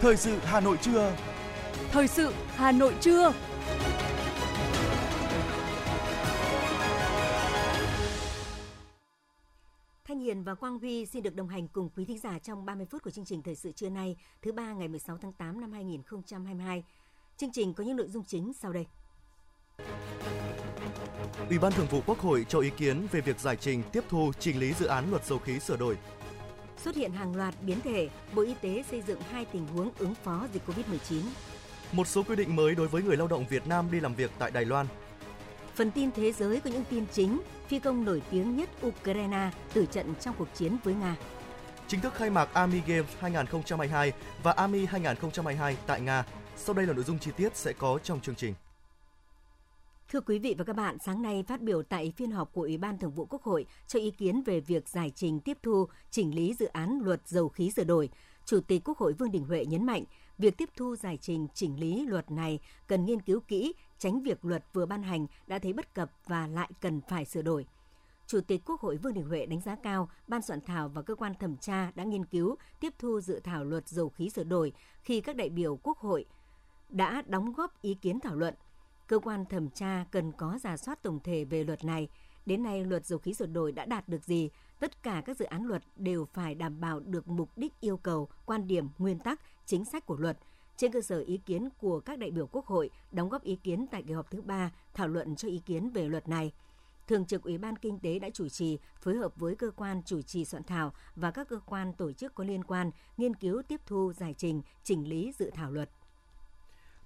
Thời sự Hà Nội trưa. Thời sự Hà Nội trưa. Thanh Hiền và Quang Huy xin được đồng hành cùng quý thính giả trong 30 phút của chương trình Thời sự trưa nay, thứ ba ngày 16 tháng 8 năm 2022. Chương trình có những nội dung chính sau đây. Ủy ban Thường vụ Quốc hội cho ý kiến về việc giải trình tiếp thu chỉnh lý dự án luật dầu khí sửa đổi. Xuất hiện hàng loạt biến thể, Bộ Y tế xây dựng hai tình huống ứng phó dịch COVID-19. Một số quy định mới đối với người lao động Việt Nam đi làm việc tại Đài Loan. Phần tin thế giới có những tin chính, phi công nổi tiếng nhất Ukraine tử trận trong cuộc chiến với Nga. Chính thức khai mạc Army Games 2022 và Army 2022 tại Nga. Sau đây là nội dung chi tiết sẽ có trong chương trình. Thưa quý vị và các bạn, sáng nay phát biểu tại phiên họp của Ủy ban Thường vụ Quốc hội cho ý kiến về việc giải trình tiếp thu, chỉnh lý dự án luật dầu khí sửa đổi, Chủ tịch Quốc hội Vương Đình Huệ nhấn mạnh, việc tiếp thu giải trình chỉnh lý luật này cần nghiên cứu kỹ, tránh việc luật vừa ban hành đã thấy bất cập và lại cần phải sửa đổi. Chủ tịch Quốc hội Vương Đình Huệ đánh giá cao ban soạn thảo và cơ quan thẩm tra đã nghiên cứu, tiếp thu dự thảo luật dầu khí sửa đổi khi các đại biểu Quốc hội đã đóng góp ý kiến thảo luận – cơ quan thẩm tra cần có giả soát tổng thể về luật này. Đến nay, luật dầu khí sửa đổi đã đạt được gì? Tất cả các dự án luật đều phải đảm bảo được mục đích yêu cầu, quan điểm, nguyên tắc, chính sách của luật. Trên cơ sở ý kiến của các đại biểu Quốc hội đóng góp ý kiến tại kỳ họp thứ ba thảo luận cho ý kiến về luật này. Thường trực Ủy ban Kinh tế đã chủ trì, phối hợp với cơ quan chủ trì soạn thảo và các cơ quan tổ chức có liên quan nghiên cứu tiếp thu giải trình, chỉnh lý dự thảo luật.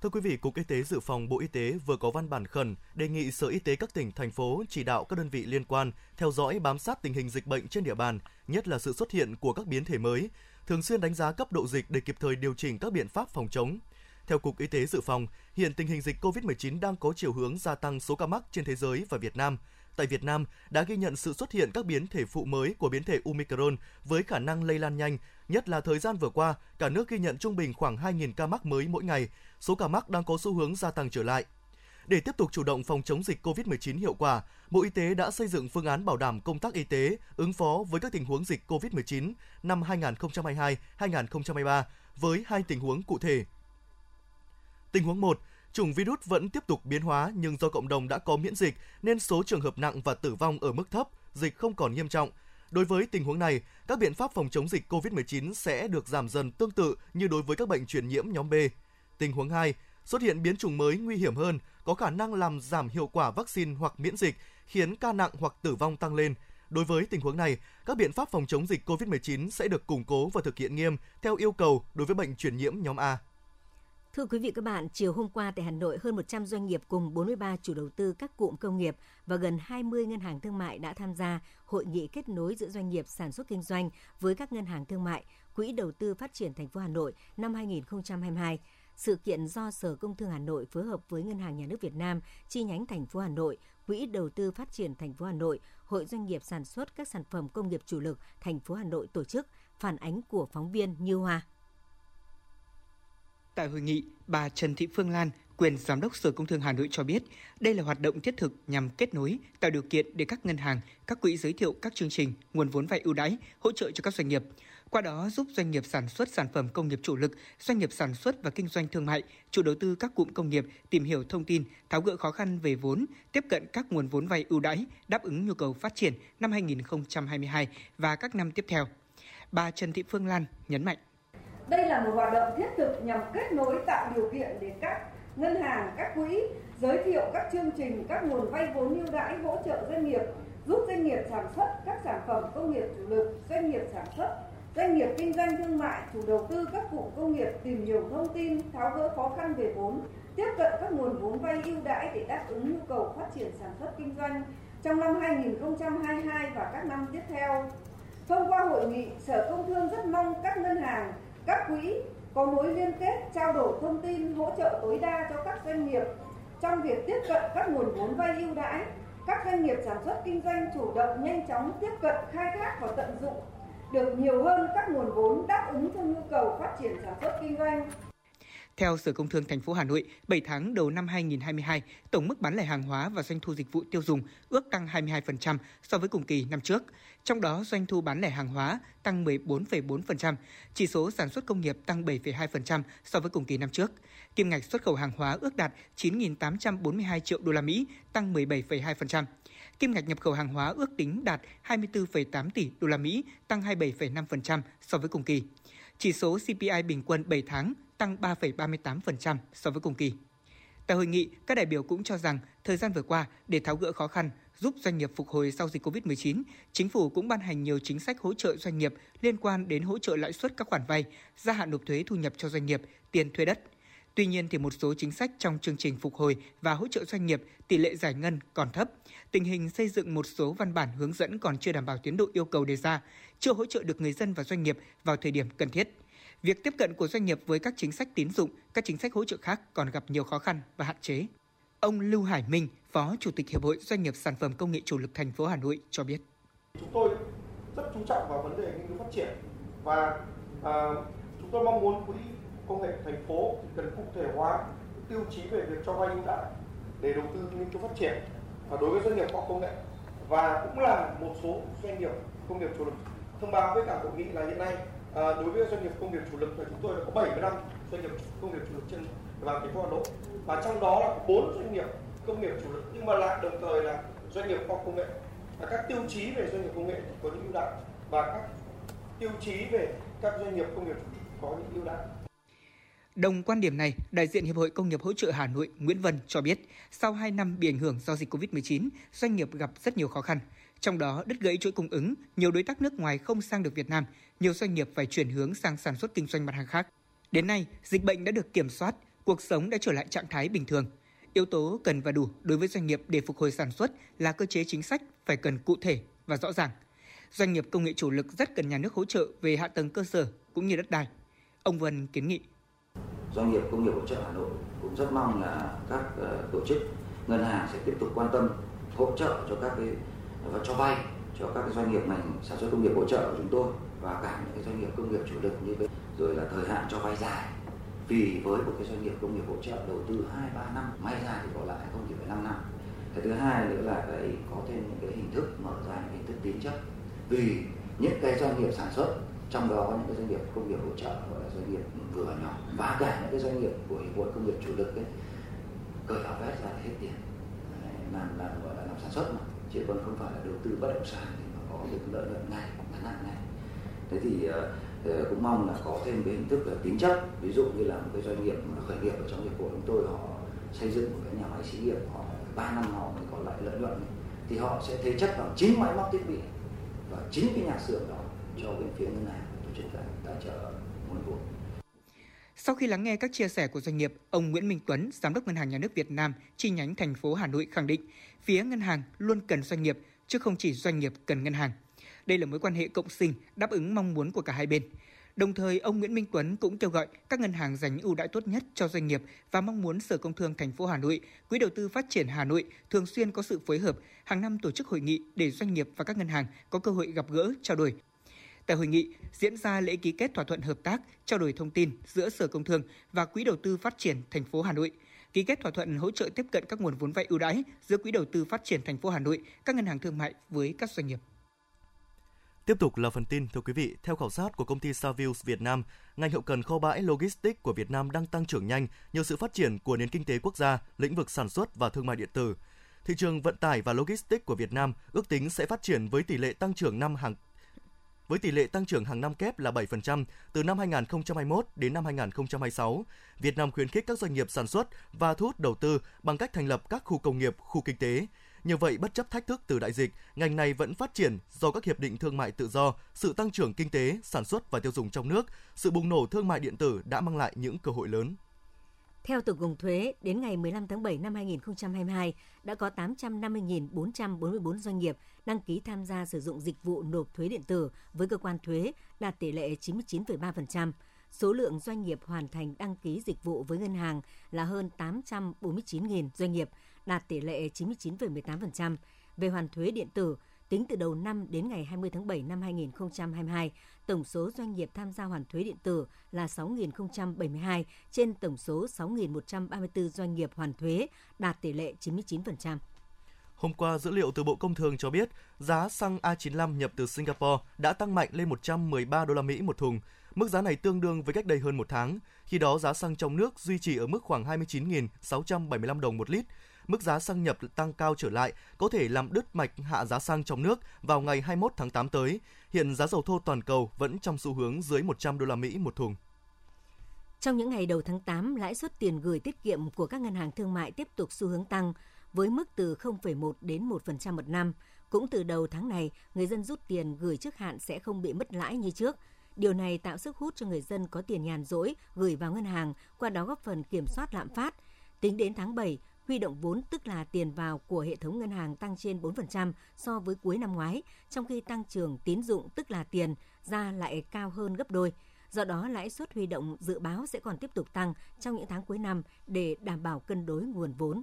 Thưa quý vị, Cục Y tế Dự phòng Bộ Y tế vừa có văn bản khẩn đề nghị Sở Y tế các tỉnh, thành phố chỉ đạo các đơn vị liên quan theo dõi bám sát tình hình dịch bệnh trên địa bàn, nhất là sự xuất hiện của các biến thể mới, thường xuyên đánh giá cấp độ dịch để kịp thời điều chỉnh các biện pháp phòng chống. Theo Cục Y tế Dự phòng, hiện tình hình dịch COVID-19 đang có chiều hướng gia tăng số ca mắc trên thế giới và Việt Nam – tại Việt Nam đã ghi nhận sự xuất hiện các biến thể phụ mới của biến thể Omicron với khả năng lây lan nhanh, nhất là thời gian vừa qua, cả nước ghi nhận trung bình khoảng 2.000 ca mắc mới mỗi ngày, số ca mắc đang có xu hướng gia tăng trở lại. Để tiếp tục chủ động phòng chống dịch COVID-19 hiệu quả, Bộ Y tế đã xây dựng phương án bảo đảm công tác y tế ứng phó với các tình huống dịch COVID-19 năm 2022-2023 với hai tình huống cụ thể. Tình huống 1, chủng virus vẫn tiếp tục biến hóa nhưng do cộng đồng đã có miễn dịch nên số trường hợp nặng và tử vong ở mức thấp, dịch không còn nghiêm trọng. Đối với tình huống này, các biện pháp phòng chống dịch COVID-19 sẽ được giảm dần tương tự như đối với các bệnh truyền nhiễm nhóm B. Tình huống 2, xuất hiện biến chủng mới nguy hiểm hơn, có khả năng làm giảm hiệu quả vaccine hoặc miễn dịch, khiến ca nặng hoặc tử vong tăng lên. Đối với tình huống này, các biện pháp phòng chống dịch COVID-19 sẽ được củng cố và thực hiện nghiêm theo yêu cầu đối với bệnh truyền nhiễm nhóm A. Thưa quý vị các bạn, chiều hôm qua tại Hà Nội, hơn 100 doanh nghiệp cùng 43 chủ đầu tư các cụm công nghiệp và gần 20 ngân hàng thương mại đã tham gia hội nghị kết nối giữa doanh nghiệp sản xuất kinh doanh với các ngân hàng thương mại, Quỹ đầu tư phát triển thành phố Hà Nội năm 2022. Sự kiện do Sở Công Thương Hà Nội phối hợp với Ngân hàng Nhà nước Việt Nam chi nhánh thành phố Hà Nội, Quỹ đầu tư phát triển thành phố Hà Nội, Hội doanh nghiệp sản xuất các sản phẩm công nghiệp chủ lực thành phố Hà Nội tổ chức, phản ánh của phóng viên Như Hoa. Tại hội nghị, bà Trần Thị Phương Lan, quyền giám đốc Sở Công Thương Hà Nội cho biết, đây là hoạt động thiết thực nhằm kết nối, tạo điều kiện để các ngân hàng, các quỹ giới thiệu các chương trình, nguồn vốn vay ưu đãi, hỗ trợ cho các doanh nghiệp. Qua đó giúp doanh nghiệp sản xuất sản phẩm công nghiệp chủ lực, doanh nghiệp sản xuất và kinh doanh thương mại, chủ đầu tư các cụm công nghiệp tìm hiểu thông tin, tháo gỡ khó khăn về vốn, tiếp cận các nguồn vốn vay ưu đãi, đáp ứng nhu cầu phát triển năm 2022 và các năm tiếp theo. Bà Trần Thị Phương Lan nhấn mạnh đây là một hoạt động thiết thực nhằm kết nối tạo điều kiện để các ngân hàng, các quỹ giới thiệu các chương trình, các nguồn vay vốn ưu đãi hỗ trợ doanh nghiệp, giúp doanh nghiệp sản xuất các sản phẩm công nghiệp chủ lực, doanh nghiệp sản xuất, doanh nghiệp kinh doanh thương mại, chủ đầu tư các cụm công nghiệp tìm hiểu thông tin, tháo gỡ khó khăn về vốn, tiếp cận các nguồn vốn vay ưu đãi để đáp ứng nhu cầu phát triển sản xuất kinh doanh trong năm 2022 và các năm tiếp theo. Thông qua hội nghị, Sở Công Thương rất mong các ngân hàng các quỹ có mối liên kết trao đổi thông tin hỗ trợ tối đa cho các doanh nghiệp trong việc tiếp cận các nguồn vốn vay ưu đãi các doanh nghiệp sản xuất kinh doanh chủ động nhanh chóng tiếp cận khai thác và tận dụng được nhiều hơn các nguồn vốn đáp ứng cho nhu cầu phát triển sản xuất kinh doanh Theo Sở Công Thương thành phố Hà Nội, 7 tháng đầu năm 2022, tổng mức bán lẻ hàng hóa và doanh thu dịch vụ tiêu dùng ước tăng 22% so với cùng kỳ năm trước. Trong đó, doanh thu bán lẻ hàng hóa tăng 14,4%, chỉ số sản xuất công nghiệp tăng 7,2% so với cùng kỳ năm trước. Kim ngạch xuất khẩu hàng hóa ước đạt 9.842 triệu đô la Mỹ, tăng 17,2%. Kim ngạch nhập khẩu hàng hóa ước tính đạt 24,8 tỷ đô la Mỹ, tăng 27,5% so với cùng kỳ. Chỉ số CPI bình quân 7 tháng tăng 3,38% so với cùng kỳ. Tại hội nghị, các đại biểu cũng cho rằng thời gian vừa qua để tháo gỡ khó khăn, giúp doanh nghiệp phục hồi sau dịch Covid-19, chính phủ cũng ban hành nhiều chính sách hỗ trợ doanh nghiệp liên quan đến hỗ trợ lãi suất các khoản vay, gia hạn nộp thuế thu nhập cho doanh nghiệp, tiền thuê đất. Tuy nhiên thì một số chính sách trong chương trình phục hồi và hỗ trợ doanh nghiệp tỷ lệ giải ngân còn thấp, tình hình xây dựng một số văn bản hướng dẫn còn chưa đảm bảo tiến độ yêu cầu đề ra, chưa hỗ trợ được người dân và doanh nghiệp vào thời điểm cần thiết. Việc tiếp cận của doanh nghiệp với các chính sách tín dụng, các chính sách hỗ trợ khác còn gặp nhiều khó khăn và hạn chế. Ông Lưu Hải Minh, Phó Chủ tịch Hiệp hội Doanh nghiệp Sản phẩm Công nghệ Chủ lực thành phố Hà Nội cho biết. Chúng tôi rất chú trọng vào vấn đề nghiên cứu phát triển và à, chúng tôi mong muốn quỹ công nghệ thành phố cần cụ thể hóa tiêu chí về việc cho vay ưu đãi để đầu tư nghiên cứu phát triển và đối với doanh nghiệp khoa công nghệ và cũng là một số doanh nghiệp công nghiệp chủ lực thông báo với cả hội nghị là hiện nay à, đối với doanh nghiệp công nghiệp chủ lực thì chúng tôi đã có 75 doanh nghiệp công nghiệp chủ lực trên và thành phố Hà Nội và trong đó là bốn doanh nghiệp công nghiệp chủ lực nhưng mà lại đồng thời là doanh nghiệp khoa công nghệ và các tiêu chí về doanh nghiệp công nghệ có những ưu đãi và các tiêu chí về các doanh nghiệp công nghiệp có những ưu đãi Đồng quan điểm này, đại diện Hiệp hội Công nghiệp hỗ trợ Hà Nội Nguyễn Vân cho biết, sau 2 năm bị ảnh hưởng do dịch COVID-19, doanh nghiệp gặp rất nhiều khó khăn. Trong đó, đứt gãy chuỗi cung ứng, nhiều đối tác nước ngoài không sang được Việt Nam, nhiều doanh nghiệp phải chuyển hướng sang sản xuất kinh doanh mặt hàng khác. Đến nay, dịch bệnh đã được kiểm soát, cuộc sống đã trở lại trạng thái bình thường. Yếu tố cần và đủ đối với doanh nghiệp để phục hồi sản xuất là cơ chế chính sách phải cần cụ thể và rõ ràng. Doanh nghiệp công nghệ chủ lực rất cần nhà nước hỗ trợ về hạ tầng cơ sở cũng như đất đai. Ông Vân kiến nghị doanh nghiệp công nghiệp hỗ trợ Hà Nội cũng rất mong là các ờ, tổ chức, ngân hàng sẽ tiếp tục quan tâm, hỗ trợ cho các cái, và cho vay cho các cái doanh nghiệp ngành sản xuất công nghiệp hỗ trợ của chúng tôi và cả những cái doanh nghiệp công nghiệp chủ lực như vậy rồi là thời hạn cho vay dài vì với một cái doanh nghiệp công nghiệp hỗ trợ đầu tư 2 3 năm may ra thì có lại không chỉ phải 5 năm. Cái thứ hai nữa là cái có thêm những cái hình thức mở ra những hình thức tín chấp. Vì những cái doanh nghiệp sản xuất trong đó có những cái doanh nghiệp công nghiệp hỗ trợ gọi là doanh nghiệp vừa nhỏ và cả những cái doanh nghiệp của hiệp hội công nghiệp chủ lực ấy cởi áo vest ra hết tiền. Làm làm gọi là làm sản xuất mà. Chứ còn không phải là đầu tư bất động sản thì mà có được lợi nhuận ngay ngắn hạn ngay. Thế thì uh, Ờ, cũng mong là có thêm cái hình thức ờ, là tín chấp ví dụ như là một cái doanh nghiệp khởi nghiệp ở trong hiệp hội chúng tôi họ xây dựng một cái nhà máy xí nghiệp họ 3 năm họ mới có lại lợi nhuận thì họ sẽ thế chấp vào chính máy móc thiết bị và chính cái nhà xưởng đó cho bên phía ngân hàng tổ chức tài trợ nguồn vốn sau khi lắng nghe các chia sẻ của doanh nghiệp, ông Nguyễn Minh Tuấn, Giám đốc Ngân hàng Nhà nước Việt Nam, chi nhánh thành phố Hà Nội khẳng định, phía ngân hàng luôn cần doanh nghiệp, chứ không chỉ doanh nghiệp cần ngân hàng. Đây là mối quan hệ cộng sinh, đáp ứng mong muốn của cả hai bên. Đồng thời, ông Nguyễn Minh Tuấn cũng kêu gọi các ngân hàng dành ưu đãi tốt nhất cho doanh nghiệp và mong muốn Sở Công Thương thành phố Hà Nội, Quỹ đầu tư phát triển Hà Nội thường xuyên có sự phối hợp, hàng năm tổ chức hội nghị để doanh nghiệp và các ngân hàng có cơ hội gặp gỡ, trao đổi, Tại hội nghị diễn ra lễ ký kết thỏa thuận hợp tác, trao đổi thông tin giữa Sở Công Thương và Quỹ đầu tư phát triển thành phố Hà Nội. Ký kết thỏa thuận hỗ trợ tiếp cận các nguồn vốn vay ưu đãi giữa Quỹ đầu tư phát triển thành phố Hà Nội, các ngân hàng thương mại với các doanh nghiệp. Tiếp tục là phần tin, thưa quý vị. Theo khảo sát của công ty Savills Việt Nam, ngành hậu cần kho bãi logistics của Việt Nam đang tăng trưởng nhanh nhờ sự phát triển của nền kinh tế quốc gia, lĩnh vực sản xuất và thương mại điện tử. Thị trường vận tải và logistics của Việt Nam ước tính sẽ phát triển với tỷ lệ tăng trưởng năm hàng với tỷ lệ tăng trưởng hàng năm kép là 7% từ năm 2021 đến năm 2026. Việt Nam khuyến khích các doanh nghiệp sản xuất và thu hút đầu tư bằng cách thành lập các khu công nghiệp, khu kinh tế. Như vậy, bất chấp thách thức từ đại dịch, ngành này vẫn phát triển do các hiệp định thương mại tự do, sự tăng trưởng kinh tế, sản xuất và tiêu dùng trong nước, sự bùng nổ thương mại điện tử đã mang lại những cơ hội lớn. Theo Tổng cục Thuế, đến ngày 15 tháng 7 năm 2022, đã có 850.444 doanh nghiệp đăng ký tham gia sử dụng dịch vụ nộp thuế điện tử với cơ quan thuế đạt tỷ lệ 99,3%. Số lượng doanh nghiệp hoàn thành đăng ký dịch vụ với ngân hàng là hơn 849.000 doanh nghiệp, đạt tỷ lệ 99,18%. Về hoàn thuế điện tử, Tính từ đầu năm đến ngày 20 tháng 7 năm 2022, tổng số doanh nghiệp tham gia hoàn thuế điện tử là 6.072 trên tổng số 6.134 doanh nghiệp hoàn thuế, đạt tỷ lệ 99%. Hôm qua, dữ liệu từ Bộ Công Thương cho biết giá xăng A95 nhập từ Singapore đã tăng mạnh lên 113 đô la Mỹ một thùng. Mức giá này tương đương với cách đây hơn một tháng. Khi đó, giá xăng trong nước duy trì ở mức khoảng 29.675 đồng một lít. Mức giá xăng nhập tăng cao trở lại có thể làm đứt mạch hạ giá xăng trong nước vào ngày 21 tháng 8 tới. Hiện giá dầu thô toàn cầu vẫn trong xu hướng dưới 100 đô la Mỹ một thùng. Trong những ngày đầu tháng 8, lãi suất tiền gửi tiết kiệm của các ngân hàng thương mại tiếp tục xu hướng tăng với mức từ 0,1 đến 1% một năm. Cũng từ đầu tháng này, người dân rút tiền gửi trước hạn sẽ không bị mất lãi như trước. Điều này tạo sức hút cho người dân có tiền nhàn rỗi gửi vào ngân hàng, qua đó góp phần kiểm soát lạm phát. Tính đến tháng 7, huy động vốn tức là tiền vào của hệ thống ngân hàng tăng trên 4% so với cuối năm ngoái, trong khi tăng trưởng tín dụng tức là tiền ra lại cao hơn gấp đôi. Do đó, lãi suất huy động dự báo sẽ còn tiếp tục tăng trong những tháng cuối năm để đảm bảo cân đối nguồn vốn.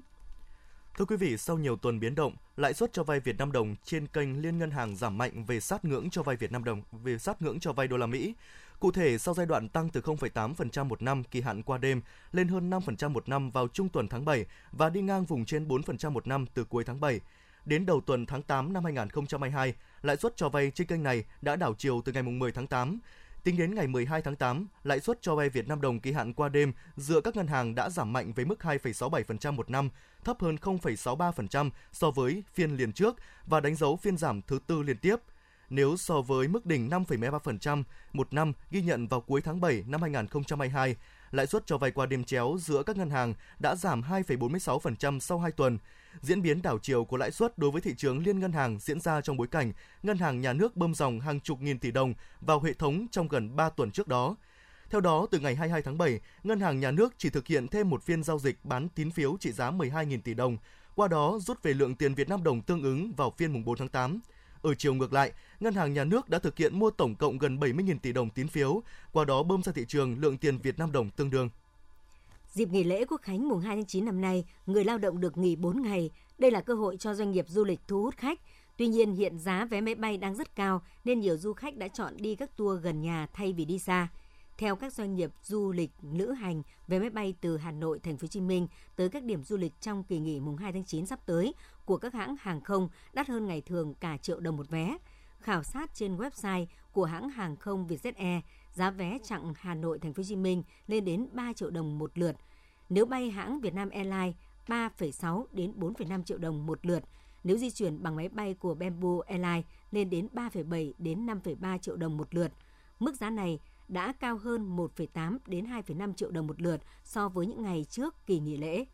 Thưa quý vị, sau nhiều tuần biến động, lãi suất cho vay Việt Nam đồng trên kênh Liên ngân hàng giảm mạnh về sát ngưỡng cho vay Việt Nam đồng, về sát ngưỡng cho vay đô la Mỹ. Cụ thể, sau giai đoạn tăng từ 0,8% một năm kỳ hạn qua đêm lên hơn 5% một năm vào trung tuần tháng 7 và đi ngang vùng trên 4% một năm từ cuối tháng 7. Đến đầu tuần tháng 8 năm 2022, lãi suất cho vay trên kênh này đã đảo chiều từ ngày 10 tháng 8. Tính đến ngày 12 tháng 8, lãi suất cho vay Việt Nam đồng kỳ hạn qua đêm giữa các ngân hàng đã giảm mạnh với mức 2,67% một năm, thấp hơn 0,63% so với phiên liền trước và đánh dấu phiên giảm thứ tư liên tiếp. Nếu so với mức đỉnh 5,13% một năm ghi nhận vào cuối tháng 7 năm 2022, lãi suất cho vay qua đêm chéo giữa các ngân hàng đã giảm 2,46% sau 2 tuần. Diễn biến đảo chiều của lãi suất đối với thị trường liên ngân hàng diễn ra trong bối cảnh ngân hàng nhà nước bơm dòng hàng chục nghìn tỷ đồng vào hệ thống trong gần 3 tuần trước đó. Theo đó, từ ngày 22 tháng 7, Ngân hàng Nhà nước chỉ thực hiện thêm một phiên giao dịch bán tín phiếu trị giá 12.000 tỷ đồng, qua đó rút về lượng tiền Việt Nam đồng tương ứng vào phiên mùng 4 tháng 8. Ở chiều ngược lại, Ngân hàng Nhà nước đã thực hiện mua tổng cộng gần 70.000 tỷ đồng tín phiếu, qua đó bơm ra thị trường lượng tiền Việt Nam đồng tương đương. Dịp nghỉ lễ Quốc khánh mùng 2 tháng 9 năm nay, người lao động được nghỉ 4 ngày. Đây là cơ hội cho doanh nghiệp du lịch thu hút khách. Tuy nhiên, hiện giá vé máy bay đang rất cao nên nhiều du khách đã chọn đi các tour gần nhà thay vì đi xa. Theo các doanh nghiệp du lịch lữ hành, vé máy bay từ Hà Nội, Thành phố Hồ Chí Minh tới các điểm du lịch trong kỳ nghỉ mùng 2 tháng 9 sắp tới của các hãng hàng không đắt hơn ngày thường cả triệu đồng một vé. Khảo sát trên website của hãng hàng không Vietjet Air, giá vé chặng Hà Nội Thành phố Hồ Chí Minh lên đến 3 triệu đồng một lượt. Nếu bay hãng Vietnam Airlines 3,6 đến 4,5 triệu đồng một lượt. Nếu di chuyển bằng máy bay của Bamboo Airlines lên đến 3,7 đến 5,3 triệu đồng một lượt. Mức giá này đã cao hơn 1,8 đến 2,5 triệu đồng một lượt so với những ngày trước kỳ nghỉ lễ.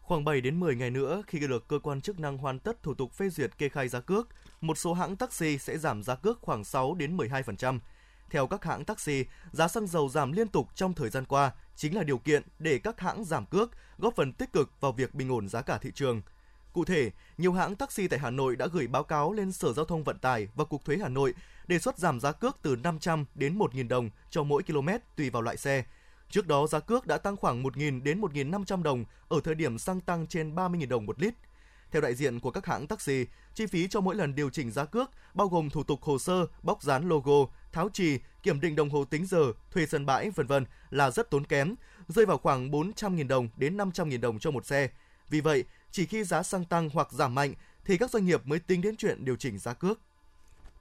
Khoảng 7 đến 10 ngày nữa khi được cơ quan chức năng hoàn tất thủ tục phê duyệt kê khai giá cước, một số hãng taxi sẽ giảm giá cước khoảng 6 đến 12%. Theo các hãng taxi, giá xăng dầu giảm liên tục trong thời gian qua chính là điều kiện để các hãng giảm cước, góp phần tích cực vào việc bình ổn giá cả thị trường. Cụ thể, nhiều hãng taxi tại Hà Nội đã gửi báo cáo lên Sở Giao thông Vận tải và Cục Thuế Hà Nội đề xuất giảm giá cước từ 500 đến 1.000 đồng cho mỗi km tùy vào loại xe. Trước đó, giá cước đã tăng khoảng 1.000 đến 1.500 đồng ở thời điểm xăng tăng trên 30.000 đồng một lít. Theo đại diện của các hãng taxi, chi phí cho mỗi lần điều chỉnh giá cước bao gồm thủ tục hồ sơ, bóc dán logo, tháo trì, kiểm định đồng hồ tính giờ, thuê sân bãi, vân vân là rất tốn kém, rơi vào khoảng 400.000 đồng đến 500.000 đồng cho một xe. Vì vậy, chỉ khi giá xăng tăng hoặc giảm mạnh thì các doanh nghiệp mới tính đến chuyện điều chỉnh giá cước.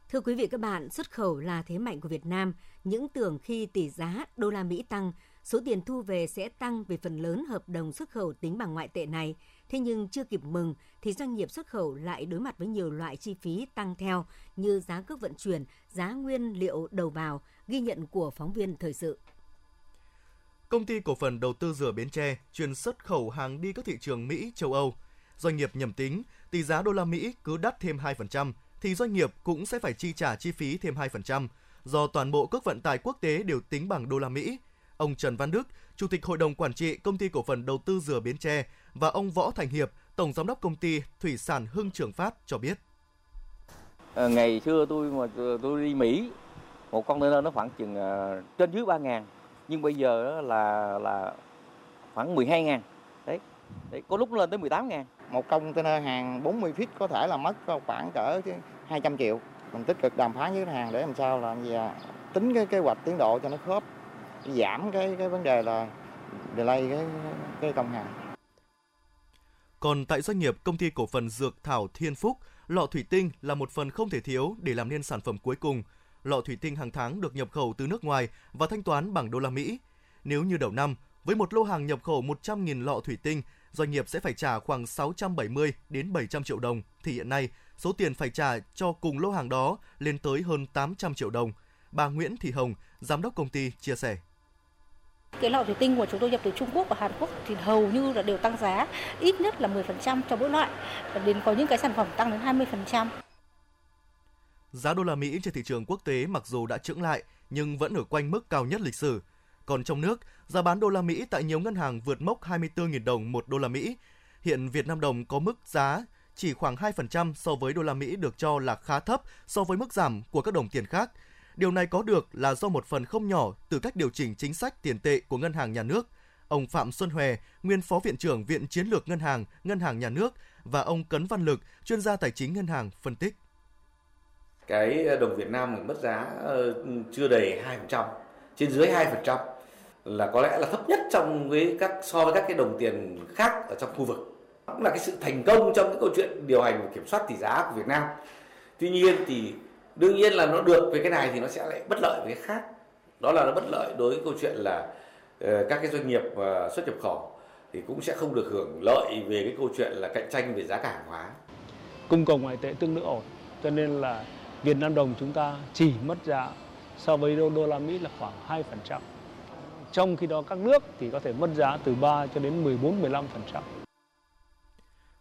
Thưa quý vị các bạn, xuất khẩu là thế mạnh của Việt Nam. Những tưởng khi tỷ giá đô la Mỹ tăng, số tiền thu về sẽ tăng vì phần lớn hợp đồng xuất khẩu tính bằng ngoại tệ này. Thế nhưng chưa kịp mừng thì doanh nghiệp xuất khẩu lại đối mặt với nhiều loại chi phí tăng theo như giá cước vận chuyển, giá nguyên liệu đầu vào, ghi nhận của phóng viên thời sự. Công ty cổ phần đầu tư rửa Bến Tre chuyên xuất khẩu hàng đi các thị trường Mỹ, châu Âu. Doanh nghiệp nhầm tính, tỷ giá đô la Mỹ cứ đắt thêm 2%, thì doanh nghiệp cũng sẽ phải chi trả chi phí thêm 2%, do toàn bộ cước vận tải quốc tế đều tính bằng đô la Mỹ. Ông Trần Văn Đức, Chủ tịch Hội đồng Quản trị Công ty Cổ phần Đầu tư Dừa Bến Tre và ông Võ Thành Hiệp, Tổng Giám đốc Công ty Thủy sản Hưng Trường Phát cho biết. À, ngày xưa tôi mà tôi đi Mỹ, một container nó khoảng chừng uh, trên dưới 3 ngàn, nhưng bây giờ là là khoảng 12 ngàn. Đấy. Đấy, có lúc lên tới 18 ngàn một container hàng 40 feet có thể là mất khoảng cỡ 200 triệu. Mình tích cực đàm phán với khách hàng để làm sao là gì à, tính cái kế hoạch tiến độ cho nó khớp, giảm cái cái vấn đề là delay cái cái công hàng. Còn tại doanh nghiệp công ty cổ phần Dược Thảo Thiên Phúc, lọ thủy tinh là một phần không thể thiếu để làm nên sản phẩm cuối cùng. Lọ thủy tinh hàng tháng được nhập khẩu từ nước ngoài và thanh toán bằng đô la Mỹ. Nếu như đầu năm, với một lô hàng nhập khẩu 100.000 lọ thủy tinh, doanh nghiệp sẽ phải trả khoảng 670 đến 700 triệu đồng, thì hiện nay số tiền phải trả cho cùng lô hàng đó lên tới hơn 800 triệu đồng. Bà Nguyễn Thị Hồng, giám đốc công ty chia sẻ. Cái lọ thủy tinh của chúng tôi nhập từ Trung Quốc và Hàn Quốc thì hầu như là đều tăng giá, ít nhất là 10% cho mỗi loại, đến có những cái sản phẩm tăng đến 20%. Giá đô la Mỹ trên thị trường quốc tế mặc dù đã chững lại nhưng vẫn ở quanh mức cao nhất lịch sử. Còn trong nước, giá bán đô la Mỹ tại nhiều ngân hàng vượt mốc 24.000 đồng một đô la Mỹ. Hiện Việt Nam đồng có mức giá chỉ khoảng 2% so với đô la Mỹ được cho là khá thấp so với mức giảm của các đồng tiền khác. Điều này có được là do một phần không nhỏ từ cách điều chỉnh chính sách tiền tệ của ngân hàng nhà nước. Ông Phạm Xuân Hòe, nguyên phó viện trưởng Viện Chiến lược Ngân hàng, Ngân hàng Nhà nước và ông Cấn Văn Lực, chuyên gia tài chính ngân hàng phân tích. Cái đồng Việt Nam mất giá ờ, chưa đầy 2%, trên dưới 2% là có lẽ là thấp nhất trong với các, so với các cái đồng tiền khác ở trong khu vực. Cũng là cái sự thành công trong cái câu chuyện điều hành và kiểm soát tỷ giá của Việt Nam. Tuy nhiên thì đương nhiên là nó được về cái này thì nó sẽ lại bất lợi với cái khác đó là nó bất lợi đối với câu chuyện là ờ, các cái doanh nghiệp ờ, xuất nhập khẩu thì cũng sẽ không được hưởng lợi về cái câu chuyện là cạnh tranh về giá cả hàng hóa cung cầu ngoại tệ tương đối ổn, cho nên là Việt Nam đồng chúng ta chỉ mất giá so với đô, đô la Mỹ là khoảng 2%. Trong khi đó các nước thì có thể mất giá từ 3 cho đến 14 15%.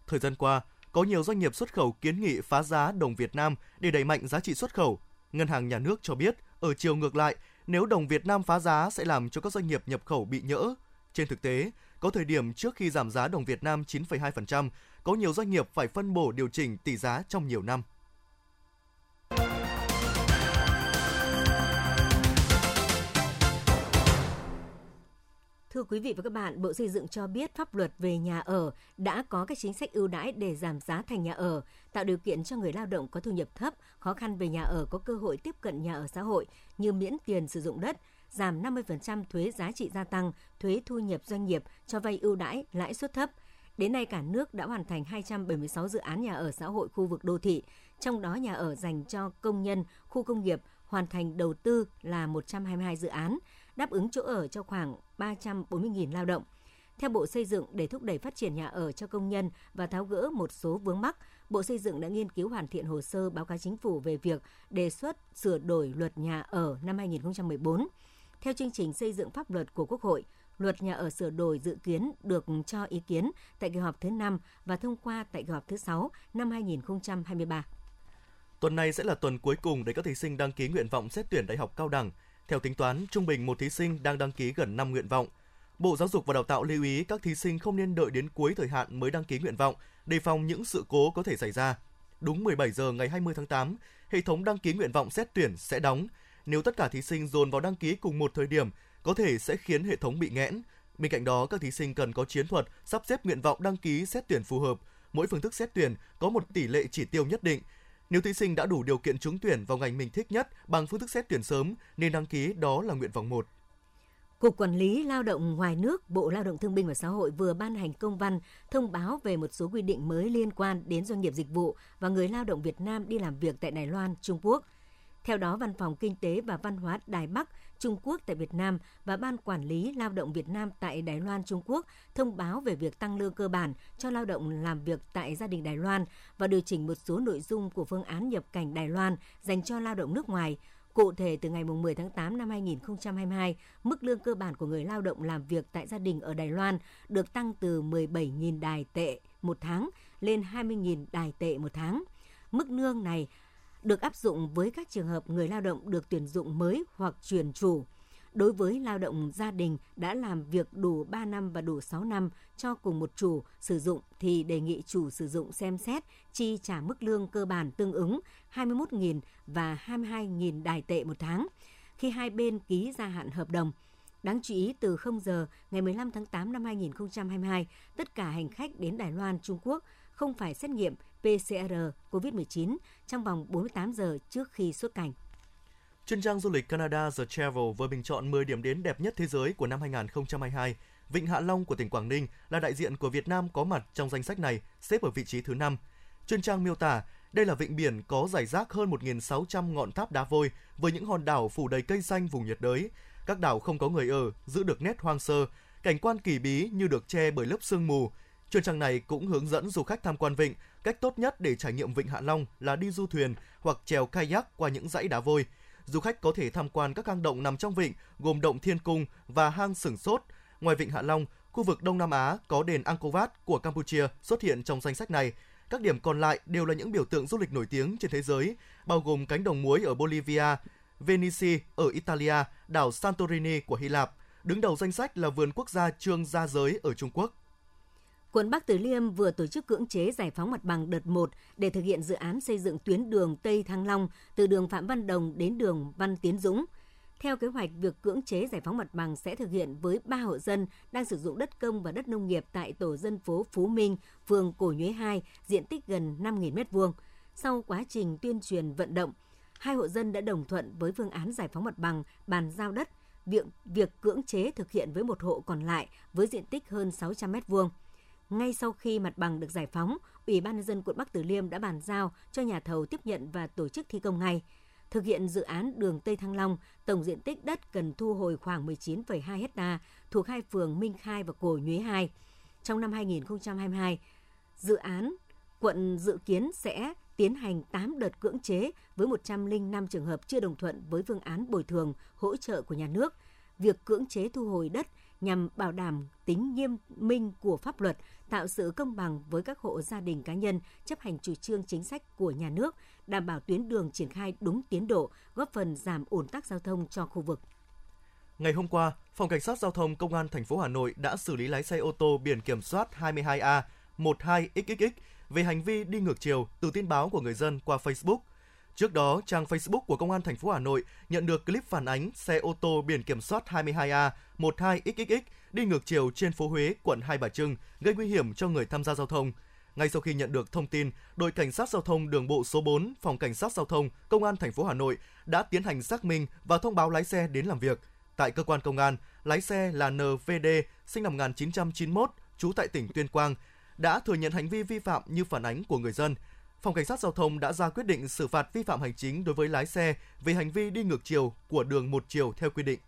Thời gian qua, có nhiều doanh nghiệp xuất khẩu kiến nghị phá giá đồng Việt Nam để đẩy mạnh giá trị xuất khẩu. Ngân hàng Nhà nước cho biết, ở chiều ngược lại, nếu đồng Việt Nam phá giá sẽ làm cho các doanh nghiệp nhập khẩu bị nhỡ. Trên thực tế, có thời điểm trước khi giảm giá đồng Việt Nam 9,2%, có nhiều doanh nghiệp phải phân bổ điều chỉnh tỷ giá trong nhiều năm. Thưa quý vị và các bạn, Bộ Xây dựng cho biết pháp luật về nhà ở đã có các chính sách ưu đãi để giảm giá thành nhà ở, tạo điều kiện cho người lao động có thu nhập thấp, khó khăn về nhà ở có cơ hội tiếp cận nhà ở xã hội như miễn tiền sử dụng đất, giảm 50% thuế giá trị gia tăng, thuế thu nhập doanh nghiệp, cho vay ưu đãi, lãi suất thấp. Đến nay cả nước đã hoàn thành 276 dự án nhà ở xã hội khu vực đô thị, trong đó nhà ở dành cho công nhân, khu công nghiệp hoàn thành đầu tư là 122 dự án, đáp ứng chỗ ở cho khoảng 340.000 lao động. Theo Bộ Xây dựng, để thúc đẩy phát triển nhà ở cho công nhân và tháo gỡ một số vướng mắc, Bộ Xây dựng đã nghiên cứu hoàn thiện hồ sơ báo cáo chính phủ về việc đề xuất sửa đổi luật nhà ở năm 2014. Theo chương trình xây dựng pháp luật của Quốc hội, luật nhà ở sửa đổi dự kiến được cho ý kiến tại kỳ họp thứ 5 và thông qua tại kỳ họp thứ 6 năm 2023. Tuần này sẽ là tuần cuối cùng để các thí sinh đăng ký nguyện vọng xét tuyển đại học cao đẳng. Theo tính toán, trung bình một thí sinh đang đăng ký gần 5 nguyện vọng. Bộ Giáo dục và Đào tạo lưu ý các thí sinh không nên đợi đến cuối thời hạn mới đăng ký nguyện vọng, đề phòng những sự cố có thể xảy ra. Đúng 17 giờ ngày 20 tháng 8, hệ thống đăng ký nguyện vọng xét tuyển sẽ đóng. Nếu tất cả thí sinh dồn vào đăng ký cùng một thời điểm, có thể sẽ khiến hệ thống bị nghẽn. Bên cạnh đó, các thí sinh cần có chiến thuật sắp xếp nguyện vọng đăng ký xét tuyển phù hợp. Mỗi phương thức xét tuyển có một tỷ lệ chỉ tiêu nhất định, nếu thí sinh đã đủ điều kiện trúng tuyển vào ngành mình thích nhất bằng phương thức xét tuyển sớm nên đăng ký đó là nguyện vọng 1. Cục Quản lý Lao động ngoài nước, Bộ Lao động Thương binh và Xã hội vừa ban hành công văn thông báo về một số quy định mới liên quan đến doanh nghiệp dịch vụ và người lao động Việt Nam đi làm việc tại Đài Loan, Trung Quốc. Theo đó, Văn phòng Kinh tế và Văn hóa Đài Bắc, Trung Quốc tại Việt Nam và Ban Quản lý Lao động Việt Nam tại Đài Loan, Trung Quốc thông báo về việc tăng lương cơ bản cho lao động làm việc tại gia đình Đài Loan và điều chỉnh một số nội dung của phương án nhập cảnh Đài Loan dành cho lao động nước ngoài. Cụ thể, từ ngày 10 tháng 8 năm 2022, mức lương cơ bản của người lao động làm việc tại gia đình ở Đài Loan được tăng từ 17.000 đài tệ một tháng lên 20.000 đài tệ một tháng. Mức lương này được áp dụng với các trường hợp người lao động được tuyển dụng mới hoặc chuyển chủ. Đối với lao động gia đình đã làm việc đủ 3 năm và đủ 6 năm cho cùng một chủ sử dụng thì đề nghị chủ sử dụng xem xét chi trả mức lương cơ bản tương ứng 21.000 và 22.000 đài tệ một tháng khi hai bên ký gia hạn hợp đồng. Đáng chú ý, từ 0 giờ ngày 15 tháng 8 năm 2022, tất cả hành khách đến Đài Loan, Trung Quốc không phải xét nghiệm PCR COVID-19 trong vòng 48 giờ trước khi xuất cảnh. Chuyên trang du lịch Canada The Travel vừa bình chọn 10 điểm đến đẹp nhất thế giới của năm 2022. Vịnh Hạ Long của tỉnh Quảng Ninh là đại diện của Việt Nam có mặt trong danh sách này, xếp ở vị trí thứ 5. Chuyên trang miêu tả, đây là vịnh biển có giải rác hơn 1.600 ngọn tháp đá vôi với những hòn đảo phủ đầy cây xanh vùng nhiệt đới. Các đảo không có người ở, giữ được nét hoang sơ, cảnh quan kỳ bí như được che bởi lớp sương mù. Chuyên trang này cũng hướng dẫn du khách tham quan vịnh, cách tốt nhất để trải nghiệm vịnh Hạ Long là đi du thuyền hoặc chèo kayak qua những dãy đá vôi. Du khách có thể tham quan các hang động nằm trong vịnh, gồm động Thiên Cung và hang Sửng Sốt. Ngoài vịnh Hạ Long, khu vực Đông Nam Á có đền Angkor Wat của Campuchia xuất hiện trong danh sách này. Các điểm còn lại đều là những biểu tượng du lịch nổi tiếng trên thế giới, bao gồm cánh đồng muối ở Bolivia, Venice ở Italia, đảo Santorini của Hy Lạp. Đứng đầu danh sách là vườn quốc gia Trương Gia Giới ở Trung Quốc. Quận Bắc Từ Liêm vừa tổ chức cưỡng chế giải phóng mặt bằng đợt 1 để thực hiện dự án xây dựng tuyến đường Tây Thăng Long từ đường Phạm Văn Đồng đến đường Văn Tiến Dũng. Theo kế hoạch, việc cưỡng chế giải phóng mặt bằng sẽ thực hiện với 3 hộ dân đang sử dụng đất công và đất nông nghiệp tại tổ dân phố Phú Minh, phường Cổ Nhuế 2, diện tích gần 5.000 m2. Sau quá trình tuyên truyền vận động, hai hộ dân đã đồng thuận với phương án giải phóng mặt bằng, bàn giao đất, việc, việc cưỡng chế thực hiện với một hộ còn lại với diện tích hơn 600 m2. Ngay sau khi mặt bằng được giải phóng, Ủy ban nhân dân quận Bắc Từ Liêm đã bàn giao cho nhà thầu tiếp nhận và tổ chức thi công ngay. Thực hiện dự án đường Tây Thăng Long, tổng diện tích đất cần thu hồi khoảng 19,2 hecta thuộc hai phường Minh Khai và Cổ Nhuế 2. Trong năm 2022, dự án quận dự kiến sẽ tiến hành 8 đợt cưỡng chế với 105 trường hợp chưa đồng thuận với phương án bồi thường, hỗ trợ của nhà nước. Việc cưỡng chế thu hồi đất nhằm bảo đảm tính nghiêm minh của pháp luật, tạo sự công bằng với các hộ gia đình cá nhân chấp hành chủ trương chính sách của nhà nước, đảm bảo tuyến đường triển khai đúng tiến độ, góp phần giảm ủn tắc giao thông cho khu vực. Ngày hôm qua, Phòng Cảnh sát Giao thông Công an thành phố Hà Nội đã xử lý lái xe ô tô biển kiểm soát 22A 12XXX về hành vi đi ngược chiều từ tin báo của người dân qua Facebook. Trước đó, trang Facebook của Công an thành phố Hà Nội nhận được clip phản ánh xe ô tô biển kiểm soát 22A 12XXX đi ngược chiều trên phố Huế, quận Hai Bà Trưng, gây nguy hiểm cho người tham gia giao thông. Ngay sau khi nhận được thông tin, đội cảnh sát giao thông đường bộ số 4, phòng cảnh sát giao thông, công an thành phố Hà Nội đã tiến hành xác minh và thông báo lái xe đến làm việc. Tại cơ quan công an, lái xe là NVD, sinh năm 1991, trú tại tỉnh Tuyên Quang, đã thừa nhận hành vi vi phạm như phản ánh của người dân. Phòng Cảnh sát Giao thông đã ra quyết định xử phạt vi phạm hành chính đối với lái xe về hành vi đi ngược chiều của đường một chiều theo quy định.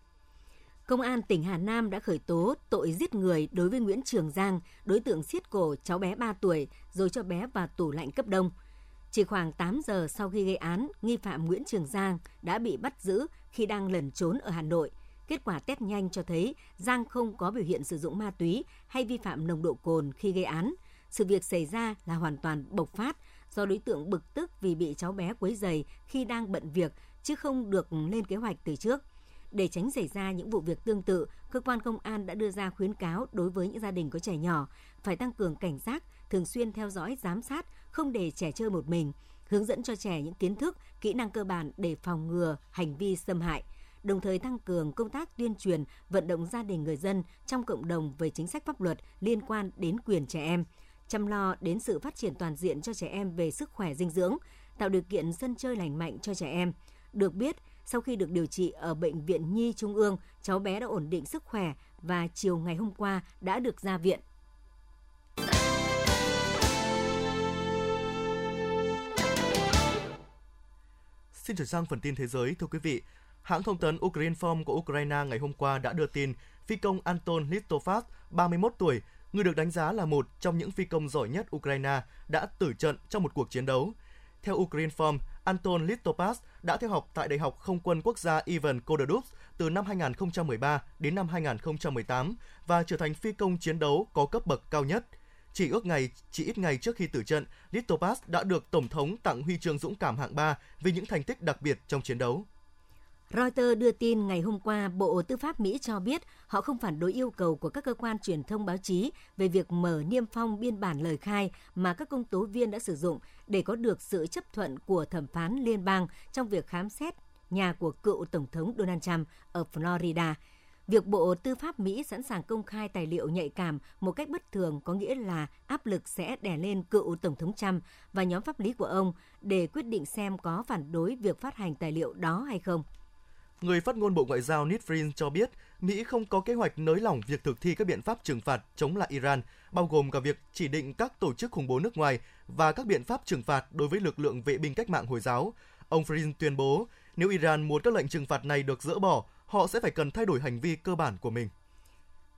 Công an tỉnh Hà Nam đã khởi tố tội giết người đối với Nguyễn Trường Giang, đối tượng siết cổ cháu bé 3 tuổi rồi cho bé vào tủ lạnh cấp đông. Chỉ khoảng 8 giờ sau khi gây án, nghi phạm Nguyễn Trường Giang đã bị bắt giữ khi đang lẩn trốn ở Hà Nội. Kết quả test nhanh cho thấy Giang không có biểu hiện sử dụng ma túy hay vi phạm nồng độ cồn khi gây án. Sự việc xảy ra là hoàn toàn bộc phát do đối tượng bực tức vì bị cháu bé quấy rầy khi đang bận việc chứ không được lên kế hoạch từ trước. Để tránh xảy ra những vụ việc tương tự, cơ quan công an đã đưa ra khuyến cáo đối với những gia đình có trẻ nhỏ phải tăng cường cảnh giác, thường xuyên theo dõi, giám sát, không để trẻ chơi một mình, hướng dẫn cho trẻ những kiến thức, kỹ năng cơ bản để phòng ngừa hành vi xâm hại đồng thời tăng cường công tác tuyên truyền, vận động gia đình người dân trong cộng đồng về chính sách pháp luật liên quan đến quyền trẻ em, chăm lo đến sự phát triển toàn diện cho trẻ em về sức khỏe dinh dưỡng, tạo điều kiện sân chơi lành mạnh cho trẻ em. Được biết, sau khi được điều trị ở Bệnh viện Nhi Trung ương, cháu bé đã ổn định sức khỏe và chiều ngày hôm qua đã được ra viện. Xin chuyển sang phần tin thế giới, thưa quý vị. Hãng thông tấn Ukrinform của Ukraine ngày hôm qua đã đưa tin phi công Anton Listofat, 31 tuổi, người được đánh giá là một trong những phi công giỏi nhất Ukraine, đã tử trận trong một cuộc chiến đấu. Theo Ukrinform, Anton Litopas đã theo học tại Đại học Không quân Quốc gia Ivan Kodadov từ năm 2013 đến năm 2018 và trở thành phi công chiến đấu có cấp bậc cao nhất. Chỉ ước ngày, chỉ ít ngày trước khi tử trận, Litopas đã được Tổng thống tặng huy chương dũng cảm hạng 3 vì những thành tích đặc biệt trong chiến đấu. Reuters đưa tin ngày hôm qua, Bộ Tư pháp Mỹ cho biết họ không phản đối yêu cầu của các cơ quan truyền thông báo chí về việc mở niêm phong biên bản lời khai mà các công tố viên đã sử dụng để có được sự chấp thuận của thẩm phán liên bang trong việc khám xét nhà của cựu Tổng thống Donald Trump ở Florida. Việc Bộ Tư pháp Mỹ sẵn sàng công khai tài liệu nhạy cảm một cách bất thường có nghĩa là áp lực sẽ đè lên cựu Tổng thống Trump và nhóm pháp lý của ông để quyết định xem có phản đối việc phát hành tài liệu đó hay không. Người phát ngôn Bộ Ngoại giao Ned cho biết Mỹ không có kế hoạch nới lỏng việc thực thi các biện pháp trừng phạt chống lại Iran, bao gồm cả việc chỉ định các tổ chức khủng bố nước ngoài và các biện pháp trừng phạt đối với lực lượng vệ binh cách mạng Hồi giáo. Ông Frin tuyên bố nếu Iran muốn các lệnh trừng phạt này được dỡ bỏ, họ sẽ phải cần thay đổi hành vi cơ bản của mình.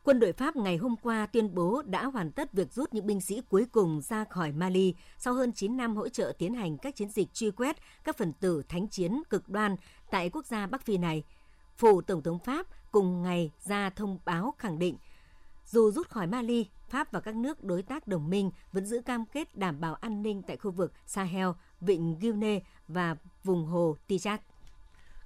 Quân đội Pháp ngày hôm qua tuyên bố đã hoàn tất việc rút những binh sĩ cuối cùng ra khỏi Mali sau hơn 9 năm hỗ trợ tiến hành các chiến dịch truy quét các phần tử thánh chiến cực đoan tại quốc gia Bắc Phi này. Phủ Tổng thống Pháp cùng ngày ra thông báo khẳng định dù rút khỏi Mali, Pháp và các nước đối tác đồng minh vẫn giữ cam kết đảm bảo an ninh tại khu vực Sahel, Vịnh Guinea và vùng hồ Tijat.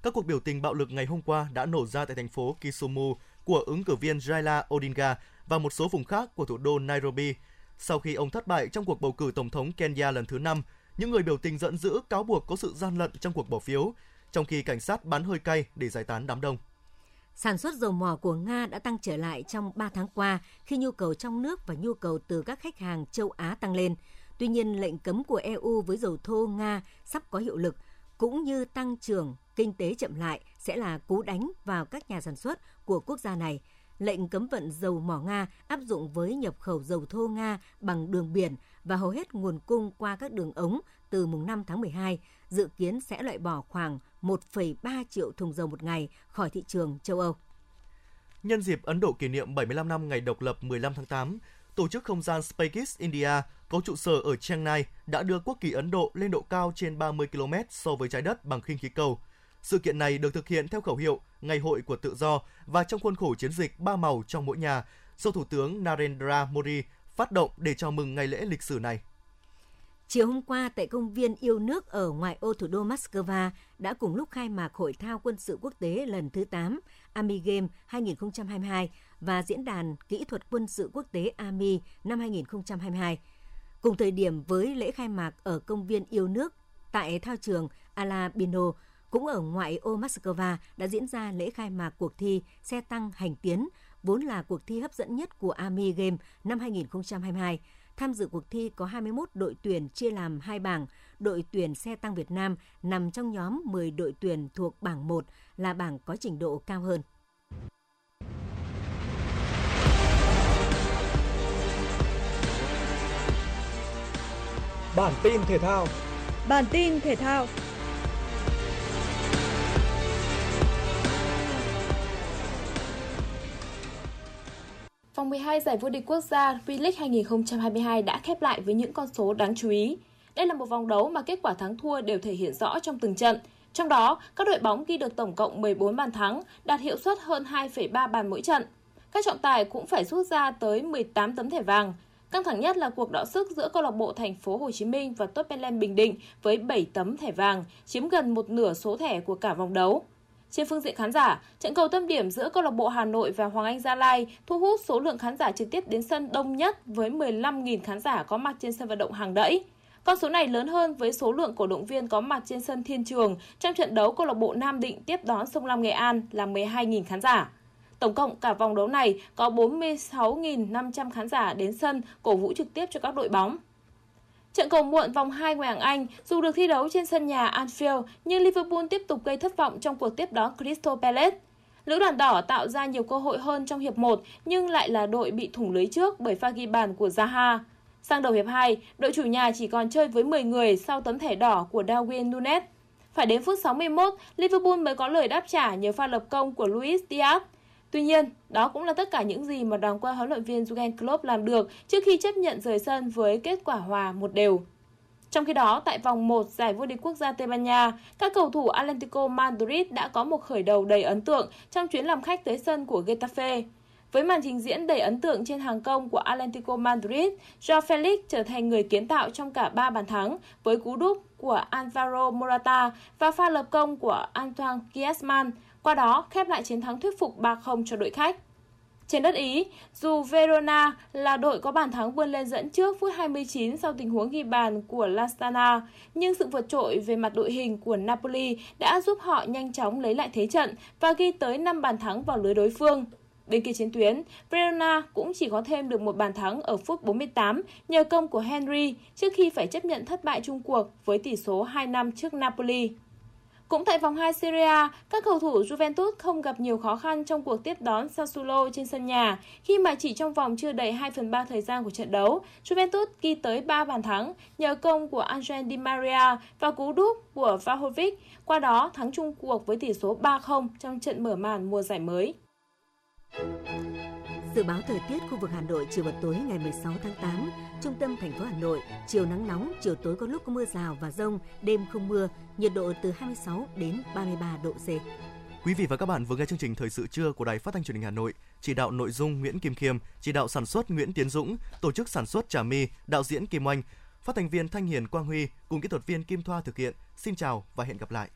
Các cuộc biểu tình bạo lực ngày hôm qua đã nổ ra tại thành phố Kisumu của ứng cử viên Raila Odinga và một số vùng khác của thủ đô Nairobi. Sau khi ông thất bại trong cuộc bầu cử tổng thống Kenya lần thứ 5, những người biểu tình giận dữ cáo buộc có sự gian lận trong cuộc bỏ phiếu, trong khi cảnh sát bắn hơi cay để giải tán đám đông. Sản xuất dầu mỏ của Nga đã tăng trở lại trong 3 tháng qua khi nhu cầu trong nước và nhu cầu từ các khách hàng châu Á tăng lên. Tuy nhiên, lệnh cấm của EU với dầu thô Nga sắp có hiệu lực, cũng như tăng trưởng kinh tế chậm lại sẽ là cú đánh vào các nhà sản xuất của quốc gia này. Lệnh cấm vận dầu mỏ Nga áp dụng với nhập khẩu dầu thô Nga bằng đường biển và hầu hết nguồn cung qua các đường ống từ mùng 5 tháng 12, dự kiến sẽ loại bỏ khoảng 1,3 triệu thùng dầu một ngày khỏi thị trường châu Âu. Nhân dịp Ấn Độ kỷ niệm 75 năm ngày độc lập 15 tháng 8, tổ chức không gian SpaceX India có trụ sở ở Chennai đã đưa quốc kỳ Ấn Độ lên độ cao trên 30 km so với trái đất bằng khinh khí cầu. Sự kiện này được thực hiện theo khẩu hiệu Ngày hội của tự do và trong khuôn khổ chiến dịch Ba màu trong mỗi nhà do Thủ tướng Narendra Modi phát động để chào mừng ngày lễ lịch sử này. Chiều hôm qua tại công viên yêu nước ở ngoại ô thủ đô Moscow đã cùng lúc khai mạc hội thao quân sự quốc tế lần thứ 8 Army Game 2022 và diễn đàn kỹ thuật quân sự quốc tế Army năm 2022. Cùng thời điểm với lễ khai mạc ở công viên yêu nước tại thao trường Alabino, cũng ở ngoại ô Moscow đã diễn ra lễ khai mạc cuộc thi xe tăng hành tiến, vốn là cuộc thi hấp dẫn nhất của Army Game năm 2022. Tham dự cuộc thi có 21 đội tuyển chia làm hai bảng. Đội tuyển xe tăng Việt Nam nằm trong nhóm 10 đội tuyển thuộc bảng 1 là bảng có trình độ cao hơn. Bản tin thể thao Bản tin thể thao Vòng 12 giải vô địch quốc gia V-League 2022 đã khép lại với những con số đáng chú ý. Đây là một vòng đấu mà kết quả thắng thua đều thể hiện rõ trong từng trận. Trong đó, các đội bóng ghi được tổng cộng 14 bàn thắng, đạt hiệu suất hơn 2,3 bàn mỗi trận. Các trọng tài cũng phải rút ra tới 18 tấm thẻ vàng. Căng thẳng nhất là cuộc đọ sức giữa câu lạc bộ Thành phố Hồ Chí Minh và Tottenham Bình Định với 7 tấm thẻ vàng, chiếm gần một nửa số thẻ của cả vòng đấu. Trên phương diện khán giả, trận cầu tâm điểm giữa câu lạc bộ Hà Nội và Hoàng Anh Gia Lai thu hút số lượng khán giả trực tiếp đến sân đông nhất với 15.000 khán giả có mặt trên sân vận động hàng đẫy. Con số này lớn hơn với số lượng cổ động viên có mặt trên sân Thiên Trường trong trận đấu câu lạc bộ Nam Định tiếp đón Sông Lam Nghệ An là 12.000 khán giả. Tổng cộng cả vòng đấu này có 46.500 khán giả đến sân cổ vũ trực tiếp cho các đội bóng. Trận cầu muộn vòng 2 ngoại hạng Anh, dù được thi đấu trên sân nhà Anfield, nhưng Liverpool tiếp tục gây thất vọng trong cuộc tiếp đón Crystal Palace. Lữ đoàn đỏ tạo ra nhiều cơ hội hơn trong hiệp 1 nhưng lại là đội bị thủng lưới trước bởi pha ghi bàn của Zaha. Sang đầu hiệp 2, đội chủ nhà chỉ còn chơi với 10 người sau tấm thẻ đỏ của Darwin Nunes. Phải đến phút 61, Liverpool mới có lời đáp trả nhờ pha lập công của Luis Diaz. Tuy nhiên, đó cũng là tất cả những gì mà đoàn quân huấn luyện viên Jurgen Klopp làm được trước khi chấp nhận rời sân với kết quả hòa một đều. Trong khi đó, tại vòng 1 giải vô địch quốc gia Tây Ban Nha, các cầu thủ Atlético Madrid đã có một khởi đầu đầy ấn tượng trong chuyến làm khách tới sân của Getafe. Với màn trình diễn đầy ấn tượng trên hàng công của Atlético Madrid, Joao Felix trở thành người kiến tạo trong cả 3 bàn thắng với cú đúp của Alvaro Morata và pha lập công của Antoine Griezmann, qua đó khép lại chiến thắng thuyết phục 3-0 cho đội khách. Trên đất Ý, dù Verona là đội có bàn thắng vươn lên dẫn trước phút 29 sau tình huống ghi bàn của Lastana, nhưng sự vượt trội về mặt đội hình của Napoli đã giúp họ nhanh chóng lấy lại thế trận và ghi tới 5 bàn thắng vào lưới đối phương. Bên kia chiến tuyến, Verona cũng chỉ có thêm được một bàn thắng ở phút 48 nhờ công của Henry trước khi phải chấp nhận thất bại chung cuộc với tỷ số 2 năm trước Napoli. Cũng tại vòng 2 Serie A, các cầu thủ Juventus không gặp nhiều khó khăn trong cuộc tiếp đón Sassuolo trên sân nhà khi mà chỉ trong vòng chưa đầy 2 phần 3 thời gian của trận đấu, Juventus ghi tới 3 bàn thắng nhờ công của Angel Di Maria và cú đúp của Vlahovic, qua đó thắng chung cuộc với tỷ số 3-0 trong trận mở màn mùa giải mới. Dự báo thời tiết khu vực Hà Nội chiều và tối ngày 16 tháng 8, trung tâm thành phố Hà Nội, chiều nắng nóng, chiều tối có lúc có mưa rào và rông, đêm không mưa, nhiệt độ từ 26 đến 33 độ C. Quý vị và các bạn vừa nghe chương trình Thời sự trưa của Đài Phát thanh Truyền hình Hà Nội, chỉ đạo nội dung Nguyễn Kim Khiêm, chỉ đạo sản xuất Nguyễn Tiến Dũng, tổ chức sản xuất Trà My, đạo diễn Kim Oanh, phát thanh viên Thanh Hiền Quang Huy cùng kỹ thuật viên Kim Thoa thực hiện. Xin chào và hẹn gặp lại.